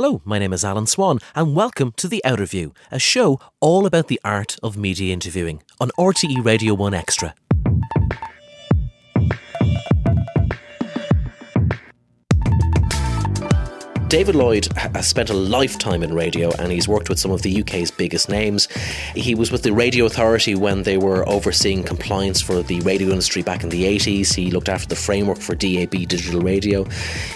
Hello, my name is Alan Swan, and welcome to The Outerview, a show all about the art of media interviewing on RTE Radio 1 Extra. David Lloyd has spent a lifetime in radio and he's worked with some of the UK's biggest names. He was with the Radio Authority when they were overseeing compliance for the radio industry back in the 80s. He looked after the framework for DAB digital radio.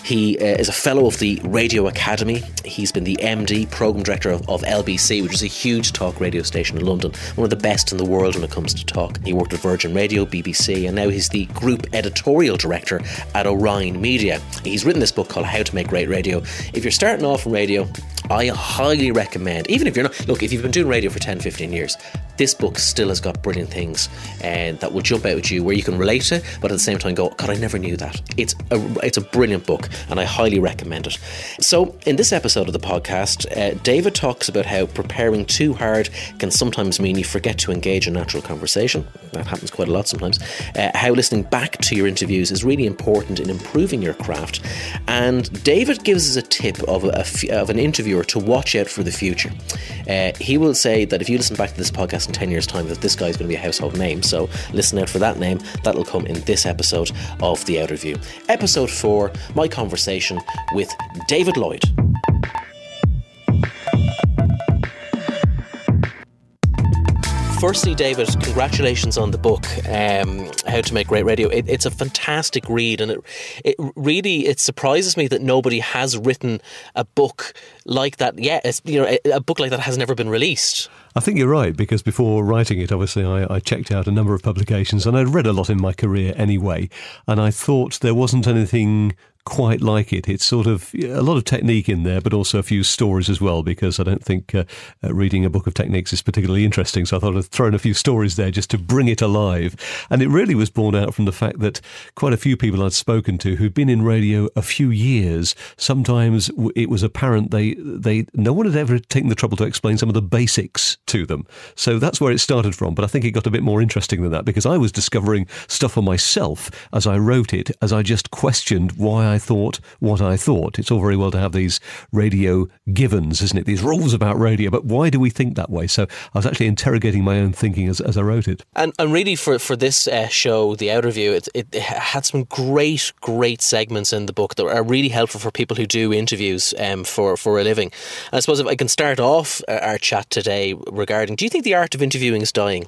He uh, is a fellow of the Radio Academy. He's been the MD, program director of, of, LBC, which is a huge talk radio station in London, one of the best in the world when it comes to talk. He worked at Virgin Radio, BBC, and now he's the group editorial director at Orion Media. He's written this book called How to Make Great Radio if you're starting off in radio, I highly recommend, even if you're not, look, if you've been doing radio for 10, 15 years, this book still has got brilliant things and that will jump out at you where you can relate to, but at the same time go, God, I never knew that. It's a, it's a brilliant book and I highly recommend it. So, in this episode of the podcast, uh, David talks about how preparing too hard can sometimes mean you forget to engage in natural conversation. That happens quite a lot sometimes. Uh, how listening back to your interviews is really important in improving your craft. And David gives us a tip of, a, of an interviewer to watch out for the future. Uh, he will say that if you listen back to this podcast in 10 years' time, that this guy is going to be a household name. So listen out for that name. That'll come in this episode of The Outerview. Episode 4 My conversation with David Lloyd. Firstly, David, congratulations on the book, um, How to Make Great Radio. It, it's a fantastic read, and it, it really it surprises me that nobody has written a book like that yet. It's, you know, a, book like that has never been released. I think you're right because before writing it, obviously, I, I, checked out a number of publications and I'd read a lot in my career anyway. And I thought there wasn't anything quite like it. It's sort of a lot of technique in there, but also a few stories as well, because I don't think uh, uh, reading a book of techniques is particularly interesting. So I thought I'd throw in a few stories there just to bring it alive. And it really was born out from the fact that quite a few people I'd spoken to who'd been in radio a few years, sometimes it was apparent they, they, no one had ever taken the trouble to explain some of the basics to them. So that's where it started from. But I think it got a bit more interesting than that because I was discovering stuff for myself as I wrote it, as I just questioned why I thought what I thought. It's all very well to have these radio givens, isn't it? These rules about radio, but why do we think that way? So I was actually interrogating my own thinking as, as I wrote it. And, and really, for, for this uh, show, The Outerview, it, it, had some great, great segments in the book that are really helpful for people who do interviews um, for, for a living. And I suppose if I can start off uh, our chat today regarding do you think the art of interviewing is dying?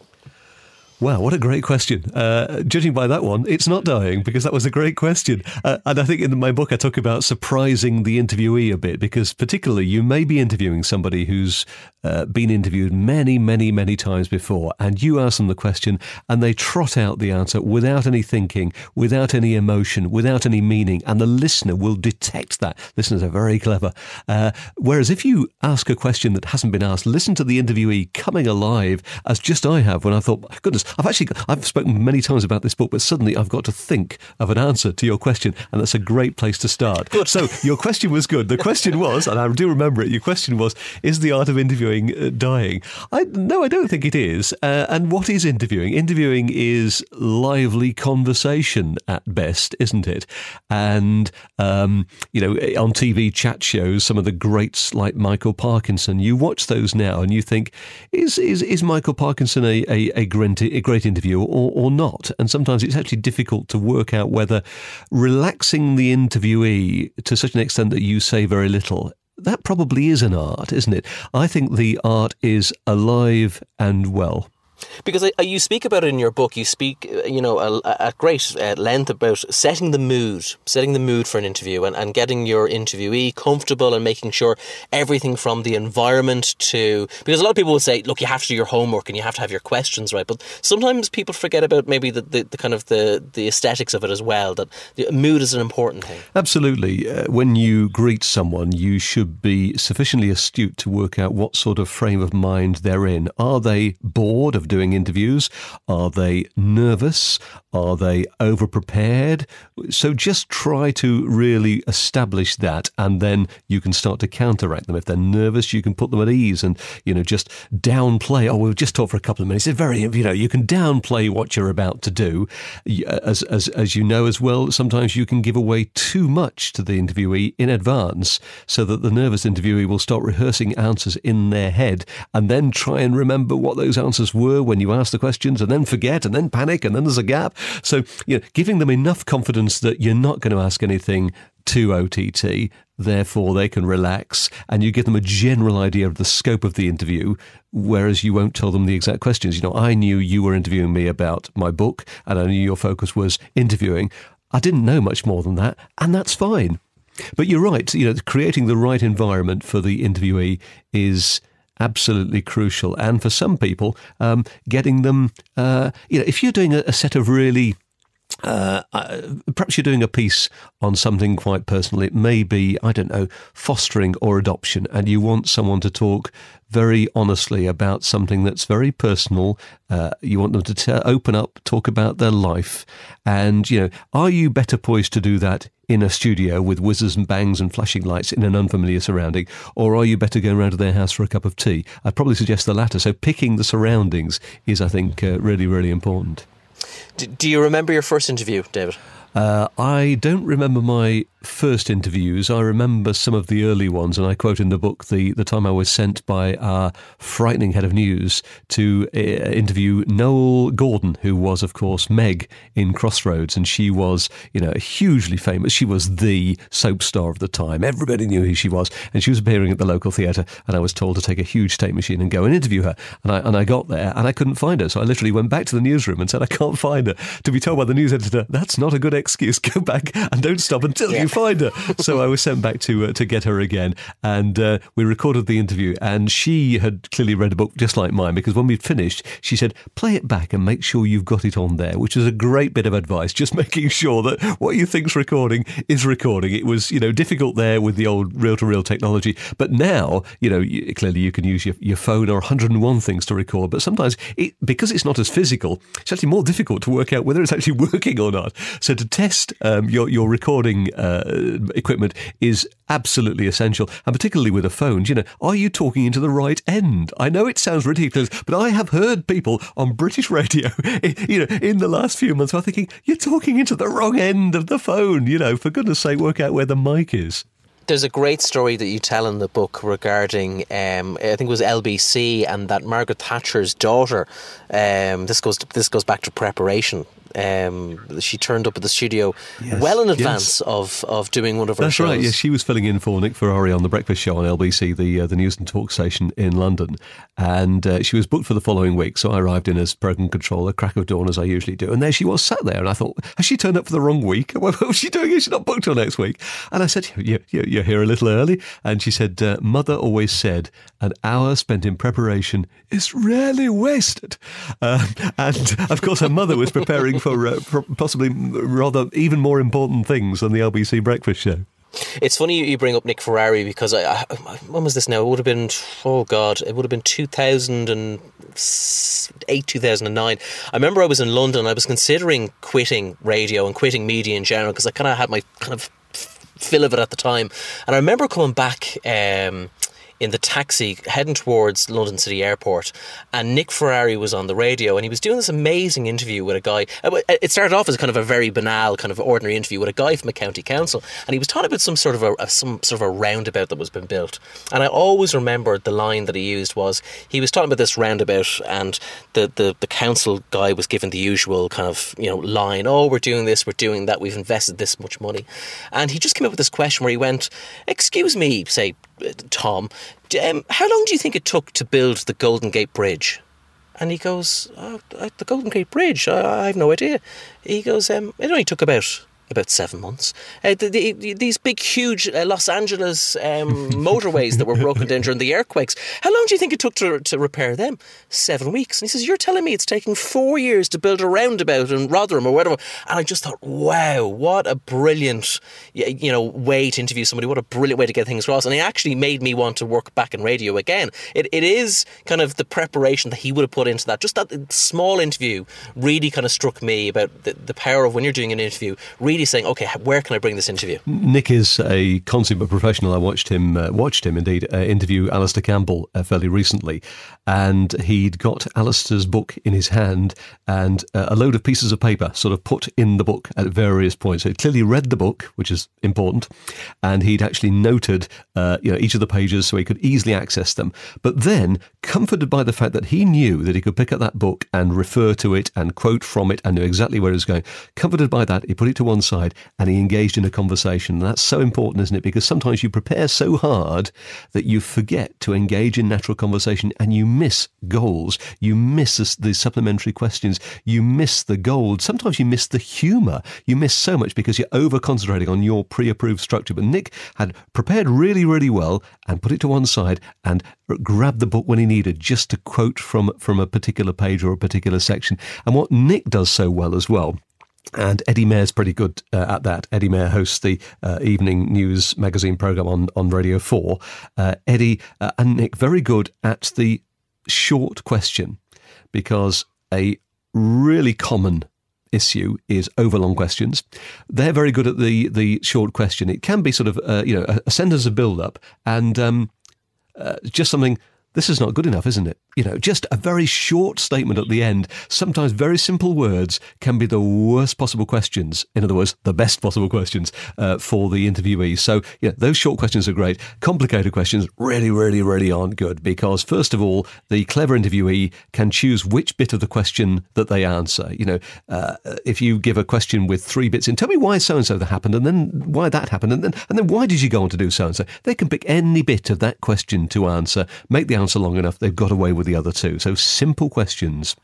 Wow, what a great question. Uh, judging by that one, it's not dying because that was a great question. Uh, and I think in my book, I talk about surprising the interviewee a bit because, particularly, you may be interviewing somebody who's uh, been interviewed many, many, many times before, and you ask them the question and they trot out the answer without any thinking, without any emotion, without any meaning, and the listener will detect that. Listeners are very clever. Uh, whereas if you ask a question that hasn't been asked, listen to the interviewee coming alive, as just I have when I thought, goodness, I've actually I've spoken many times about this book, but suddenly I've got to think of an answer to your question, and that's a great place to start. Good. So your question was good. The question was, and I do remember it. Your question was, is the art of interviewing uh, dying? I no, I don't think it is. Uh, and what is interviewing? Interviewing is lively conversation at best, isn't it? And um, you know, on TV chat shows, some of the greats like Michael Parkinson, you watch those now, and you think, is is is Michael Parkinson a a, a great a great interview or, or not. And sometimes it's actually difficult to work out whether relaxing the interviewee to such an extent that you say very little that probably is an art, isn't it? I think the art is alive and well. Because you speak about it in your book, you speak, uh, you know, at great uh, length about setting the mood, setting the mood for an interview, and, and getting your interviewee comfortable and making sure everything from the environment to because a lot of people will say, look, you have to do your homework and you have to have your questions right, but sometimes people forget about maybe the, the, the kind of the the aesthetics of it as well. That the mood is an important thing. Absolutely. Uh, when you greet someone, you should be sufficiently astute to work out what sort of frame of mind they're in. Are they bored of doing interviews? Are they nervous? Are they over prepared? So just try to really establish that and then you can start to counteract them. If they're nervous, you can put them at ease and, you know, just downplay. Oh, we'll just talk for a couple of minutes. It's very, you know, you can downplay what you're about to do. As, as, as you know as well, sometimes you can give away too much to the interviewee in advance so that the nervous interviewee will start rehearsing answers in their head and then try and remember what those answers were when you ask the questions and then forget and then panic and then there's a gap. So, you know, giving them enough confidence that you're not going to ask anything too OTT, therefore they can relax and you give them a general idea of the scope of the interview, whereas you won't tell them the exact questions. You know, I knew you were interviewing me about my book and I knew your focus was interviewing. I didn't know much more than that, and that's fine. But you're right, you know, creating the right environment for the interviewee is absolutely crucial. And for some people, um, getting them, uh, you know, if you're doing a, a set of really uh, perhaps you're doing a piece on something quite personal. It may be, I don't know, fostering or adoption, and you want someone to talk very honestly about something that's very personal. Uh, you want them to t- open up, talk about their life, and you know, are you better poised to do that in a studio with whizzes and bangs and flashing lights in an unfamiliar surrounding, or are you better going around to their house for a cup of tea? I'd probably suggest the latter. So picking the surroundings is, I think, uh, really, really important. Do, do you remember your first interview, David? Uh, I don't remember my first interviews. I remember some of the early ones, and I quote in the book the, the time I was sent by our frightening head of news to uh, interview Noele Gordon, who was, of course, Meg in Crossroads, and she was, you know, hugely famous. She was the soap star of the time. Everybody knew who she was, and she was appearing at the local theatre, and I was told to take a huge tape machine and go and interview her. And I and I got there, and I couldn't find her, so I literally went back to the newsroom and said, "I can't find her." To be told by the news editor, "That's not a good excuse. Go back and don't stop until yeah. you find her." so I was sent back to uh, to get her again, and uh, we recorded the interview. And she had clearly read a book just like mine because when we'd finished, she said, "Play it back and make sure you've got it on there," which is a great bit of advice. Just making sure that what you think's recording is recording. It was you know difficult there with the old reel to reel technology, but now you know you, clearly you can use your, your phone or 101 things to record. But sometimes it because it's not as physical, it's actually more difficult to work out whether it's actually working or not. So to test um, your your recording uh, equipment is absolutely essential, and particularly with a phone. You know, are you talking into the right end? I know it sounds ridiculous, but I have heard people on British radio, you know, in the last few months, are thinking you're talking into the wrong end of the phone. You know, for goodness' sake, work out where the mic is there's a great story that you tell in the book regarding, um, I think it was LBC, and that Margaret Thatcher's daughter. Um, this goes this goes back to preparation um, she turned up at the studio yes, well in advance yes. of, of doing one of her That's shows. right. Yes, she was filling in for Nick Ferrari on the Breakfast Show on LBC, the uh, the news and talk station in London, and uh, she was booked for the following week. So I arrived in as program controller, crack of dawn as I usually do, and there she was sat there, and I thought, has she turned up for the wrong week? What was she doing? Is she not booked till next week? And I said, you, you, you're here a little early, and she said, uh, Mother always said an hour spent in preparation is rarely wasted, um, and of course her mother was preparing for uh, possibly rather even more important things than the LBC breakfast show. It's funny you bring up Nick Ferrari because I, I, when was this now? It would have been oh god, it would have been two thousand and eight, two thousand and nine. I remember I was in London. I was considering quitting radio and quitting media in general because I kind of had my kind of fill of it at the time. And I remember coming back. Um, in the taxi heading towards London City Airport, and Nick Ferrari was on the radio, and he was doing this amazing interview with a guy. Uh, it started off as kind of a very banal, kind of ordinary interview with a guy from a county council, and he was talking about some sort of a, a some sort of a roundabout that was being built. And I always remembered the line that he used was he was talking about this roundabout, and the the the council guy was given the usual kind of you know line, oh we're doing this, we're doing that, we've invested this much money, and he just came up with this question where he went, excuse me, say Tom, um, how long do you think it took to build the Golden Gate Bridge? And he goes, oh, the Golden Gate Bridge? I, I, have no idea. He goes, um, it only took about About seven months. Uh, the, the, these big, huge uh, Los Angeles um, motorways that were broken down during the earthquakes. How long do you think it took to, to repair them? Seven weeks. And he says, "You're telling me it's taking four years to build a roundabout in Rotherham or whatever?" And I just thought, "Wow, what a brilliant, you know, way to interview somebody. What a brilliant way to get things across." And it actually made me want to work back in radio again. It, it is kind of the preparation that he would have put into that. Just that small interview really kind of struck me about the, the power of when you're doing an interview, really saying, okay, where can I bring this interview? Nick is a consummate professional. I watched him, uh, watched him indeed, uh, interview Alastair Campbell uh, fairly recently, and he'd got Alastair's book in his hand and uh, a load of pieces of paper sort of put in the book at various points. So he clearly read the book, which is important, and he'd actually noted, uh, you know, each of the pages so he could easily access them. But then, comforted by the fact that he knew that he could pick up that book and refer to it and quote from it and knew exactly where it was going, comforted by that, he put it to one side and he engaged in a conversation. And that's so important, isn't it? Because sometimes you prepare so hard that you forget to engage in natural conversation and you miss goals. You miss the supplementary questions. You miss the gold. Sometimes you miss the humour. You miss so much because you're over concentrating on your pre approved structure. But Nick had prepared really, really well and put it to one side and grabbed the book when he needed just to quote from, from a particular page or a particular section. And what Nick does so well as well and Eddie Mair's pretty good uh, at that. Eddie Mair hosts the uh, evening news magazine program on, on Radio 4. Uh, Eddie uh, and Nick very good at the short question because a really common issue is overlong questions. They're very good at the the short question. It can be sort of uh, you know a, a, sentence of build up and um, uh, just something this is not good enough, isn't it? You know, just a very short statement at the end. Sometimes very simple words can be the worst possible questions. In other words, the best possible questions uh, for the interviewee. So, yeah, those short questions are great. Complicated questions really, really, really aren't good because, first of all, the clever interviewee can choose which bit of the question that they answer. You know, uh, if you give a question with three bits in, tell me why so and so that happened, and then why that happened, and then and then why did you go on to do so and so? They can pick any bit of that question to answer, make the answer long enough, they've got away with the other two. So simple questions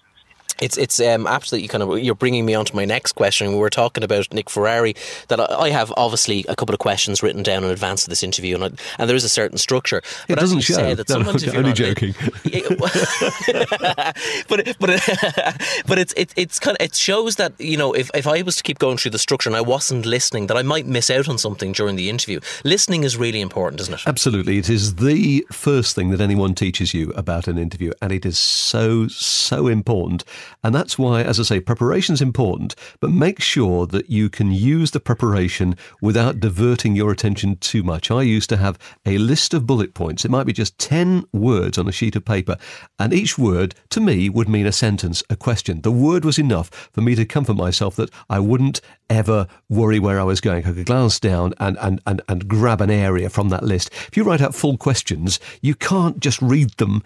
it's it's um, absolutely kind of you're bringing me on to my next question. We were talking about Nick Ferrari. That I have obviously a couple of questions written down in advance of this interview, and, I, and there is a certain structure. But it doesn't show. That sometimes no, only joking. but but it, but it's it, it's kind of it shows that you know if if I was to keep going through the structure and I wasn't listening, that I might miss out on something during the interview. Listening is really important, isn't it? Absolutely, it is the first thing that anyone teaches you about an interview, and it is so so important. And that's why, as I say, preparation is important, but make sure that you can use the preparation without diverting your attention too much. I used to have a list of bullet points. It might be just 10 words on a sheet of paper, and each word to me would mean a sentence, a question. The word was enough for me to comfort myself that I wouldn't ever worry where I was going. I could glance down and, and, and, and grab an area from that list. If you write out full questions, you can't just read them,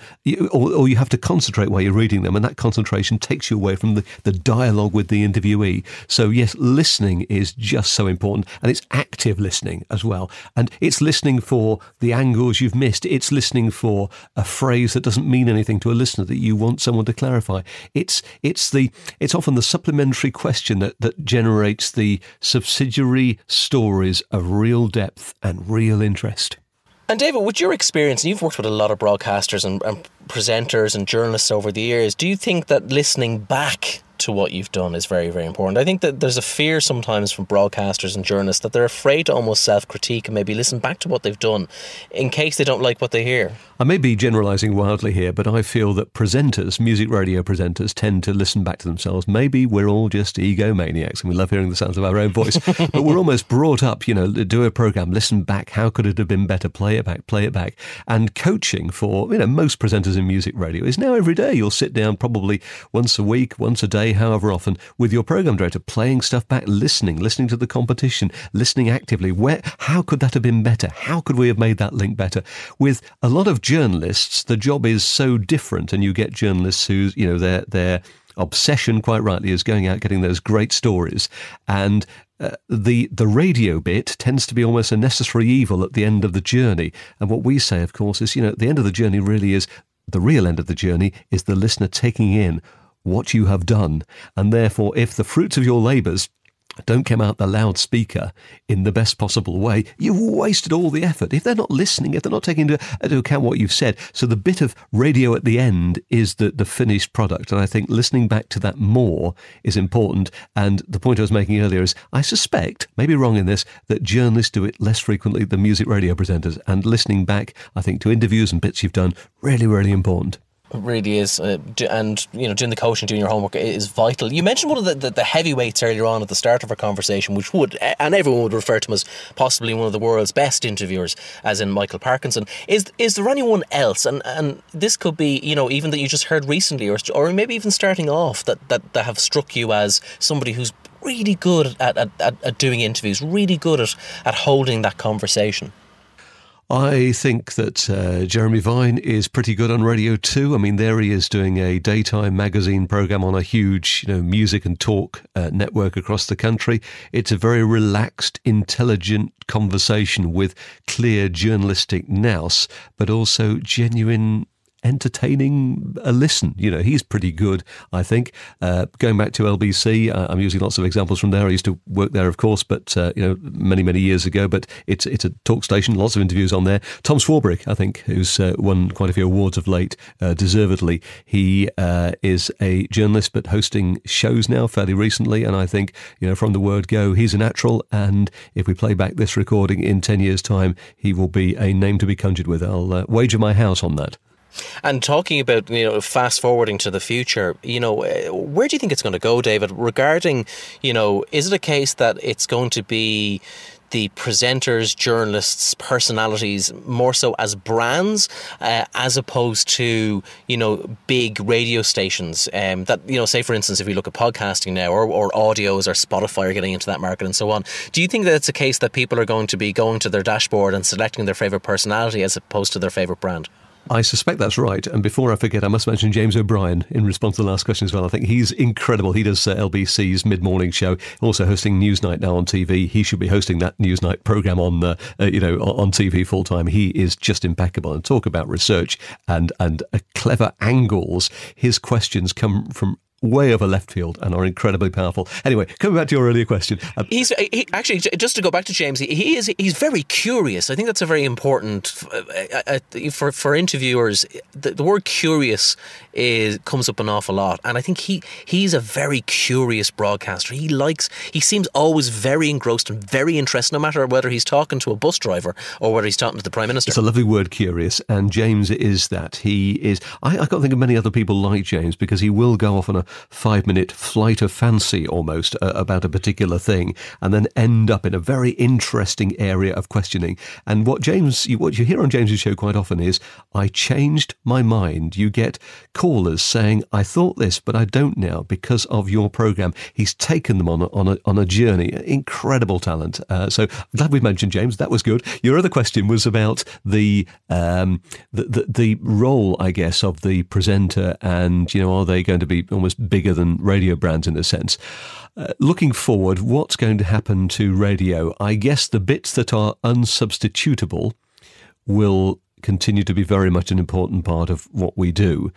or, or you have to concentrate while you're reading them, and that concentration takes you away from the, the dialogue with the interviewee. So, yes, listening is just so important, and it's active listening as well. And it's listening for the angles you've missed, it's listening for a phrase that doesn't mean anything to a listener that you want someone to clarify. It's, it's, the, it's often the supplementary question that, that generates the subsidiary stories of real depth and real interest. And David, with your experience, you've worked with a lot of broadcasters and, and presenters and journalists over the years, do you think that listening back to what you've done is very, very important. I think that there's a fear sometimes from broadcasters and journalists that they're afraid to almost self critique and maybe listen back to what they've done in case they don't like what they hear. I may be generalising wildly here, but I feel that presenters, music radio presenters, tend to listen back to themselves. Maybe we're all just egomaniacs and we love hearing the sounds of our own voice, but we're almost brought up, you know, do a program, listen back. How could it have been better? Play it back, play it back. And coaching for, you know, most presenters in music radio is now every day. You'll sit down probably once a week, once a day, however often, with your program director, playing stuff back, listening, listening to the competition, listening actively. Where, how could that have been better? How could we have made that link better? With a lot of journalists, the job is so different, and you get journalists who, you know, their their obsession, quite rightly, is going out getting those great stories, and uh, the the radio bit tends to be almost a necessary evil at the end of the journey. And what we say, of course, is you know, the end of the journey really is the real end of the journey is the listener taking in what you have done. And therefore, if the fruits of your labours don't come out the loudspeaker in the best possible way, you've wasted all the effort. If they're not listening, if they're not taking into, into, account what you've said, so the bit of radio at the end is the, the finished product. And I think listening back to that more is important. And the point I was making earlier is I suspect, maybe wrong in this, that journalists do it less frequently than music radio presenters. And listening back, I think, to interviews and bits you've done, really, really important really is, uh, and you know, doing the coaching, doing your homework is vital. You mentioned one of the, the, the, heavyweights earlier on at the start of our conversation, which would, and everyone would refer to him as possibly one of the world's best interviewers, as in Michael Parkinson. Is is there anyone else, and and this could be, you know, even that you just heard recently, or or maybe even starting off that that, that have struck you as somebody who's really good at, at, at, at doing interviews, really good at, at holding that conversation? I think that uh, Jeremy Vine is pretty good on radio too. I mean, there he is doing a daytime magazine program on a huge, you know, music and talk uh, network across the country. It's a very relaxed, intelligent conversation with clear journalistic nous, but also genuine entertaining a listen. You know, he's pretty good, I think. Uh, going back to LBC, uh, I'm using lots of examples from there. I used to work there, of course, but uh, you know, many many years ago. But it's it's a talk station. Lots of interviews on there. Tom Swarbrick, I think, who's uh, won quite a few awards of late, uh, deservedly. He uh, is a journalist, but hosting shows now fairly recently. And I think you know, from the word go, he's a natural. And if we play back this recording in ten years' time, he will be a name to be conjured with. I'll wager my house on that. And talking about you know fast forwarding to the future, you know, eh, where do you think it's going to go, David? Regarding, you know, is it a case that it's going to be the presenters, journalists, personalities more so as brands uh, as opposed to you know big radio stations um, that you know say for instance if we look at podcasting now or, or audios or Spotify are getting into that market and so on. Do you think that it's a case that people are going to be going to their dashboard and selecting their favorite personality as opposed to their favorite brand? I suspect that's right. And before I forget, I must mention James O'Brien in response to the last question as well. I think he's incredible. He does uh, LBC's mid morning show, also hosting Newsnight now on TV. He should be hosting that Newsnight program on, uh, uh, you know, on TV full time. He is just impeccable. And talk about research and and uh, clever angles. His questions come from way over left field and are incredibly powerful. Anyway, coming back to your earlier question, uh, he's he, actually just to go back to James. He is he's very curious. I think that's a very important uh, uh, uh, for for interviewers. The, the, word curious is comes up an awful lot, and I think he he's a very curious broadcaster. He likes he seems always very engrossed and very interested, no matter whether he's talking to a bus driver or whether he's talking to the prime minister. It's a lovely word, curious, and James is that. He is. I, I can't think of many other people like James because he will go off on a five minute flight of fancy almost uh, about a particular thing and then end up in a very interesting area of questioning. And what James, what you hear on James's show quite often is, I changed my mind. You get callers saying, I thought this, but I don't now because of your program. He's taken them on a, on a, on a journey. Incredible talent. Uh, so glad we mentioned James. That was good. Your other question was about the, um, the, the, the role, I guess, of the presenter and, you know, are they going to be almost bigger than radio brands in a sense. Uh, looking forward, what's going to happen to radio? I guess the bits that are unsubstitutable will continue to be very much an important part of what we do.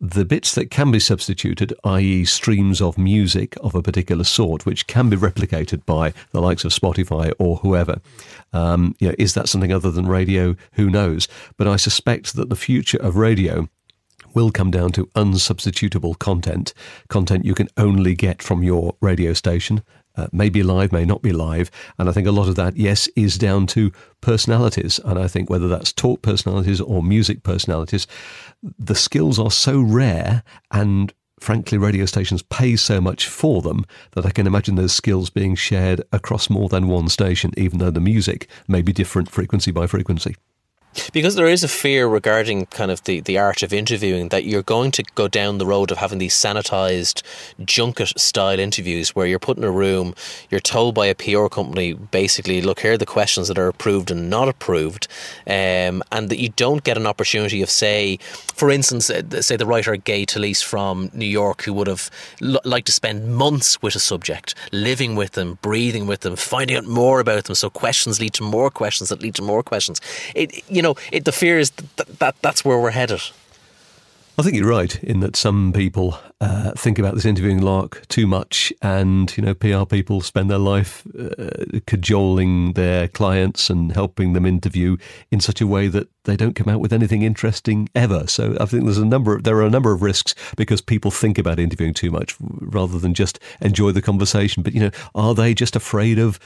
The bits that can be substituted, i.e., streams of music of a particular sort, which can be replicated by the likes of Spotify or whoever, um, you know, is that something other than radio? Who knows? But I suspect that the future of radio will come down to unsubstitutable content, content you can only get from your radio station. Uh, may be live, may not be live. And I think a lot of that, yes, is down to personalities. And I think whether that's talk personalities or music personalities, the skills are so rare and frankly, radio stations pay so much for them that I can imagine those skills being shared across more than one station, even though the music may be different frequency by frequency. Because there is a fear regarding kind of the, the art of interviewing that you're going to go down the road of having these sanitized junket style interviews where you're put in a room, you're told by a PR company basically, look, here are the questions that are approved and not approved, um, and that you don't get an opportunity of, say, for instance, uh, say the writer Gay Talese from New York who would have l- liked to spend months with a subject, living with them, breathing with them, finding out more about them, so questions lead to more questions that lead to more questions. It, you know, it, the fear is that, that that's where we're headed. I think you're right in that some people uh, think about this interviewing lark too much, and you know, PR people spend their life uh, cajoling their clients and helping them interview in such a way that they don't come out with anything interesting ever. So I think there's a number, of, there are a number of risks because people think about interviewing too much rather than just enjoy the conversation. But you know, are they just afraid of?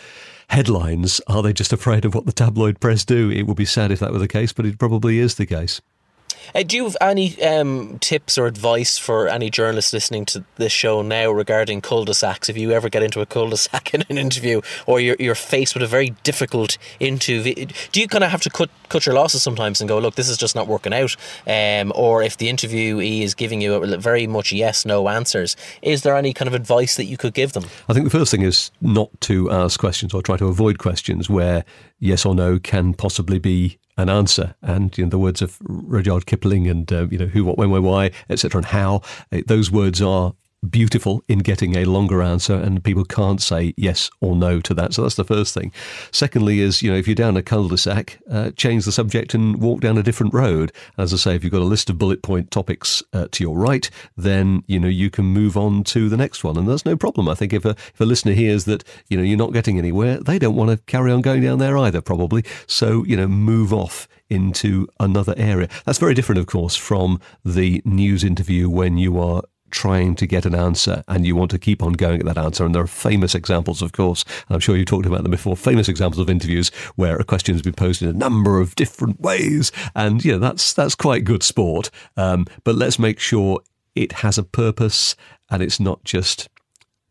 Headlines? Are they just afraid of what the tabloid press do? It would be sad if that were the case, but it probably is the case. Uh, do you have any um, tips or advice for any journalists listening to this show now regarding cul-de-sacs? If you ever get into a cul-de-sac in an interview, or you're, you're faced with a very difficult interview, do you kind of have to cut cut your losses sometimes and go, look, this is just not working out? Um, or if the interviewee is giving you very much yes no answers, is there any kind of advice that you could give them? I think the first thing is not to ask questions or try to avoid questions where yes or no can possibly be an answer. And you know, the words of Rudyard Kipling and uh, you know who, what, when, where, why, etc., and how uh, those words are beautiful in getting a longer answer and people can't say yes or no to that. So that's the first thing. Secondly is you know if you're down a cul-de-sac uh, change the subject and walk down a different road. As i say if you've got a list of bullet point topics uh, to your right then you know you can move on to the next one and that's no problem. I think if a, if a listener hears that you know you're not getting anywhere they don't want to carry on going down there either probably. So you know move off into another area. That's very different of course from the news interview when you are trying to get an answer and you want to keep on going at that answer. And there are famous examples, of course, I'm sure you talked about them before, famous examples of interviews where a question has been posed in a number of different ways. And, you know, that's, that's quite good sport. Um, but let's make sure it has a purpose and it's not just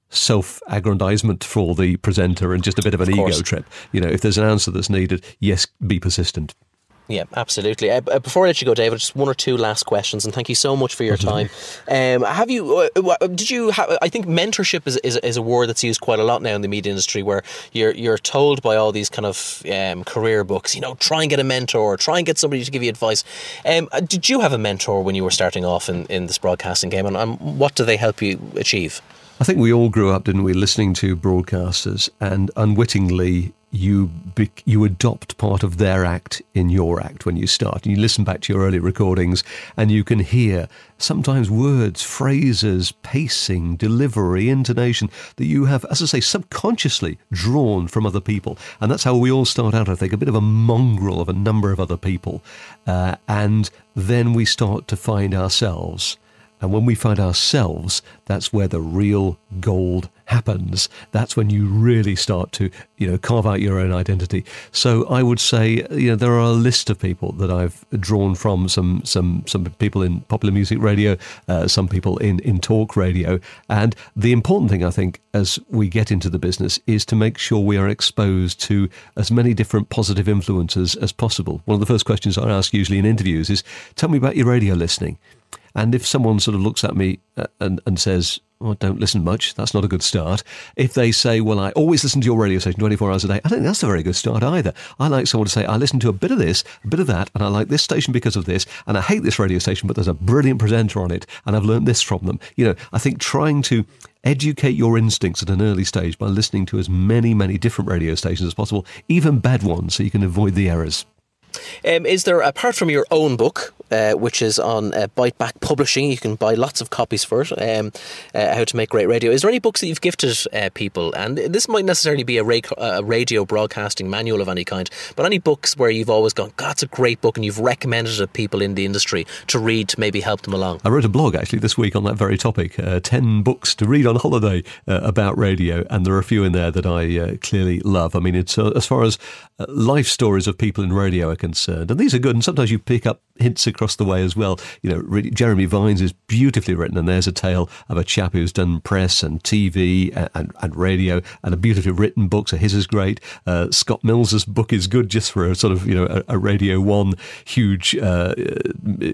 self aggrandizement for the presenter and just a bit of an of ego trip. You know, if there's an answer that's needed, yes, be persistent. Yeah, absolutely. Uh, uh, before I let you go, David, just one or two last questions, and thank you so much for your time. Um, have you? Uh, uh did you? Ha- I think mentorship is, is, is a word that's used quite a lot now in the media industry, where you're you're told by all these kind of um, career books, you know, try and get a mentor, try and get somebody to give you advice. Um, uh, did you have a mentor when you were starting off in, in this broadcasting game, and um, what do they help you achieve? I think we all grew up, didn't we, listening to broadcasters, and unwittingly you be, you adopt part of their act in your act when you start. And you listen back to your early recordings, and you can hear sometimes words, phrases, pacing, delivery, intonation that you have, as I say, subconsciously drawn from other people. And that's how we all start out. I think a bit of a mongrel of a number of other people, uh, and then we start to find ourselves and when we find ourselves, that's where the real gold happens. That's when you really start to, you know, carve out your own identity. So I would say, you know, there are a list of people that I've drawn from some some some people in popular music radio, uh, some people in in talk radio, and the important thing I think as we get into the business is to make sure we are exposed to as many different positive influences as possible. One of the first questions I ask usually in interviews is, "Tell me about your radio listening." And if someone sort of looks at me uh, and, and says, oh, don't listen much, that's not a good start. If they say, well, I always listen to your radio station 24 hours a day, I don't think that's a very good start either. I like someone to say, I listen to a bit of this, a bit of that, and I like this station because of this, and I hate this radio station, but there's a brilliant presenter on it, and I've learned this from them. You know, I think trying to educate your instincts at an early stage by listening to as many, many different radio stations as possible, even bad ones, so you can avoid the errors. Um, is there, apart from your own book, uh, which is on uh, Biteback Publishing, you can buy lots of copies for it, um, uh, How to Make Great Radio. Is there any books that you've gifted uh, people? And this might necessarily be a, ra- a, radio broadcasting manual of any kind, but any books where you've always gone, God, it's a great book, and you've recommended it to people in the industry to read to maybe help them along? I wrote a blog actually this week on that very topic uh, 10 books to read on holiday uh, about radio, and there are a few in there that I clearly love. I mean, it's as far as life stories of people in radio are concerned. And these are good. And sometimes you pick up hints across the way as well. You know, really, Jeremy Vine's is beautifully written, and there's a tale of a chap who's done press and TV and, and, and radio, and a beautifully written book. So his is great. Uh, Scott Mills's book is good just for a sort of you know a, a Radio One huge uh,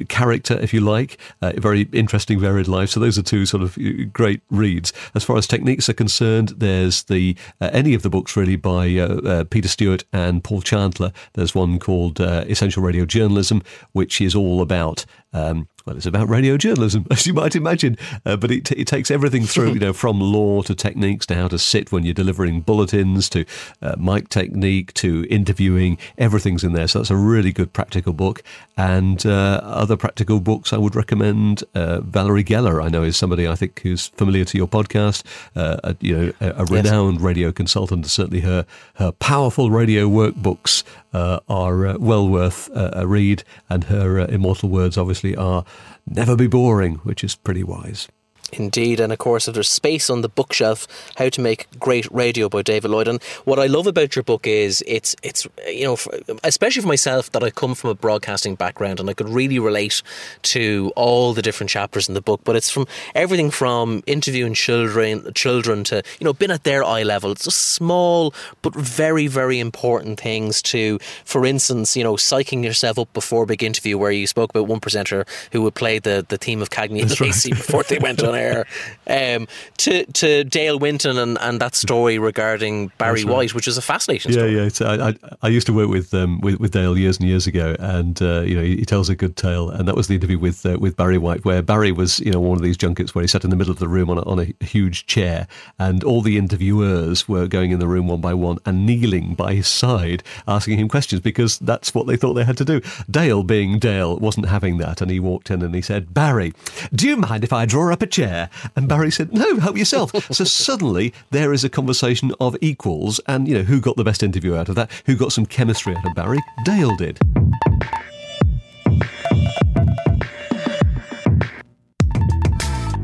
character, if you like. Uh, very interesting, varied life. So those are two sort of uh, great reads. As far as techniques are concerned, there's the uh, any of the books really by uh, Peter Stewart and Paul Chandler. There's one called Essential Radio Journalism, which is all about um, Well, it's about radio journalism, as you might imagine, uh, but it, t- it takes everything through, you know, from law to techniques to how to sit when you're delivering bulletins to uh, mic technique to interviewing. Everything's in there, so that's a really good practical book. And uh, other practical books I would recommend. Uh, Valerie Geller, I know, is somebody I think who's familiar to your podcast. Uh, a, you know, a, a renowned yes. radio consultant. Certainly, her her powerful radio workbooks uh, are well worth a read, and her immortal words obviously are never be boring, which is pretty wise. Indeed, and of course, if there's space on the bookshelf, How to Make Great Radio by David Lloyd. And what I love about your book is it's it's you know, especially for myself that I come from a broadcasting background and I could really relate to all the different chapters in the book. But it's from everything from interviewing children, children to you know, been at their eye level. It's just small but very very important things to, for instance, you know, psyching yourself up before a big interview where you spoke about one presenter who would play the the theme of Cagney and Lacey right. before they went on air there. Um, to to Dale Winton and, and that story regarding Barry right. White, which is a fascinating yeah, story. Yeah, yeah. I, I, used to work with, um, with with Dale years and years ago, and uh, you know he, he, tells a good tale, and that was the interview with uh, with Barry White, where Barry was you know one of these junkets where he sat in the middle of the room on a, on a huge chair, and all the interviewers were going in the room one by one and kneeling by his side, asking him questions because that's what they thought they had to do. Dale, being Dale, wasn't having that, and he walked in and he said, "Barry, do you mind if I draw up a chair?" And Barry said, no, help yourself. so suddenly there is a conversation of equals. And, you know, who got the best interview out of that? Who got some chemistry out of Barry? Dale did.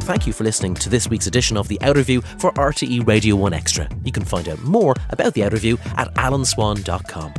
Thank you for listening to this week's edition of The Outerview for RTE Radio 1 Extra. You can find out more about The Outerview at alanswan.com.